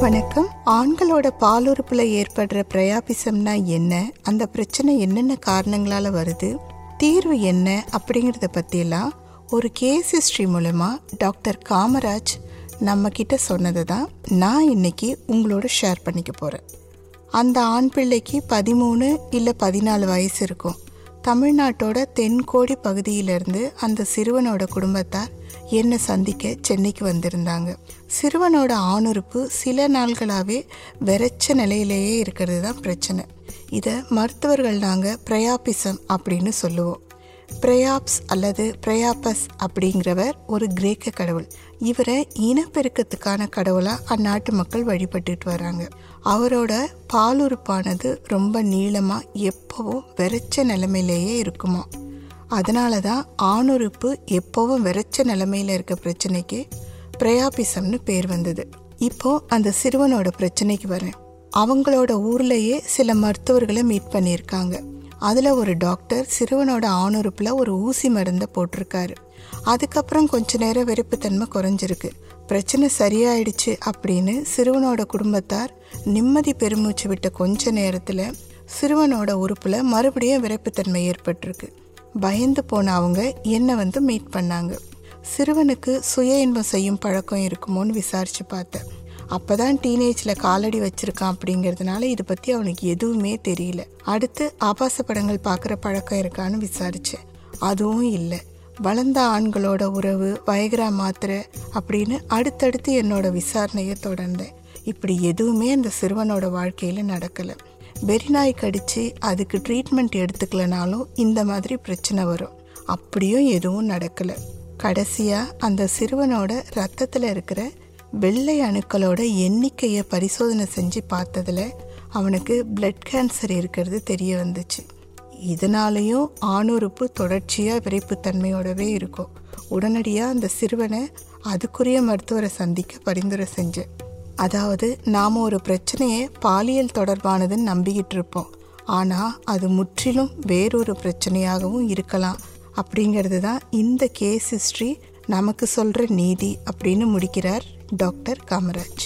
வணக்கம். ஆண்களோட பாலுறுப்புல ஏற்படுற பிரயாபிசம்னா என்ன? அந்த பிரச்சனை என்னென்ன காரணங்களால வருது? தீர்வு என்ன அப்படிங்கிறத பற்றியெல்லாம் ஒரு கேஸ் ஹிஸ்ட்ரி மூலமா டாக்டர் காமராஜ் நம்ம கிட்ட சொன்னதை தான் நான் இன்னைக்கு உங்களோட ஷேர் பண்ணிக்க போகிறேன் அந்த ஆண் பிள்ளைக்கு பதிமூணு இல்லை பதினாலு வயசு இருக்கும். தமிழ்நாட்டோட தென்கோடி பகுதியிலிருந்து அந்த சிறுவனோட குடும்பத்தார் என்னை சந்திக்க சென்னைக்கு வந்திருந்தாங்க. சிறுவனோட ஆணுறுப்பு சில நாள்களாகவே வெறச்ச நிலையிலேயே இருக்கிறது தான் பிரச்சனை. இதை மருத்துவர்கள் நாங்கள் பிரயாபிசம் அப்படின்னு சொல்லுவோம். பிரயாப்ஸ் அல்லது பிரயாபஸ் அப்படிங்கிறவர் ஒரு கிரேக்க கடவுள். இவரை இனப்பெருக்கத்துக்கான கடவுளாக அந்நாட்டு மக்கள் வழிபட்டுட்டு வராங்க. அவரோட பாலுறுப்பானது ரொம்ப நீளமாக எப்போவும் வெறச்ச நிலைமையிலேயே இருக்குமா. அதனால தான் ஆணுறுப்பு எப்போவும் வெறச்ச நிலைமையில் இருக்க பிரச்சனைக்கு பிரயாபிசம்னு பேர் வந்தது. இப்போ அந்த சிறுவனோட பிரச்சனைக்கு வரேன். அவங்களோட ஊர்லேயே சில மருத்துவர்களை மீட் பண்ணியிருக்காங்க. அதில் ஒரு டாக்டர் சிறுவனோட ஆணுறுப்பில் ஒரு ஊசி மருந்தை போட்டிருக்காரு. அதுக்கப்புறம் கொஞ்ச நேரம் வெறுப்புத்தன்மை குறைஞ்சிருக்கு. பிரச்சனை சரியாயிடுச்சு அப்படின்னு சிறுவனோட குடும்பத்தார் நிம்மதி பெருமூச்சு விட்ட கொஞ்ச நேரத்தில் சிறுவனோட உறுப்பில் மறுபடியும் விரைப்புத்தன்மை ஏற்பட்டிருக்கு. பயந்து போன அவங்க என்னை வந்து மீட் பண்ணாங்க. சிறுவனுக்கு சுய இன்பம் செய்யும் பழக்கம் இருக்குமோன்னு விசாரிச்சு பார்த்தேன். அப்போ தான் டீனேஜில் காலடி வச்சிருக்கான் அப்படிங்கிறதுனால இதை பற்றி அவனுக்கு எதுவுமே தெரியல. அடுத்து ஆபாச படங்கள் பார்க்குற பழக்கம் இருக்கான்னு விசாரித்தேன் அதுவும் இல்லை. வளர்ந்த ஆண்களோட உறவு வயகரா மாத்திரை அப்படின்னு அடுத்தடுத்து என்னோட விசாரணையை தொடர்ந்தேன். இப்படி எதுவுமே அந்த சிறுவனோட வாழ்க்கையில் நடக்கலை. வெறிநாய் கடித்து அதுக்கு ட்ரீட்மெண்ட் எடுத்துக்கலனாலும் இந்த மாதிரி பிரச்சனை வரும். அப்படியும் எதுவும் நடக்கலை. கடைசியாக அந்த சிறுவனோட ரத்தத்தில் இருக்கிற வெள்ளை அணுக்களோட எண்ணிக்கையை பரிசோதனை செஞ்சு பார்த்ததுல அவனுக்கு பிளட் கேன்சர் இருக்கிறது தெரிய வந்துச்சு. இதனாலேயும் ஆணுறுப்பு தொடர்ச்சியாக விரைப்புத்தன்மையோடவே இருக்கும். உடனடியாக அந்த சிறுவனை அதுக்குரிய மருத்துவரை சந்திக்க பரிந்துரை செஞ்சேன். அதாவது நாம் ஒரு பிரச்சனையை பாலியல் தொடர்பானதுன்னு நம்பிக்கிட்டு இருப்போம். ஆனால் அது முற்றிலும் வேறொரு பிரச்சனையாகவும் இருக்கலாம். அப்படிங்கிறது தான் இந்த கேஸ் ஹிஸ்ட்ரி நமக்கு சொல்கிற நீதி அப்படின்னு முடிக்கிறார் டாக்டர் காமராஜ்.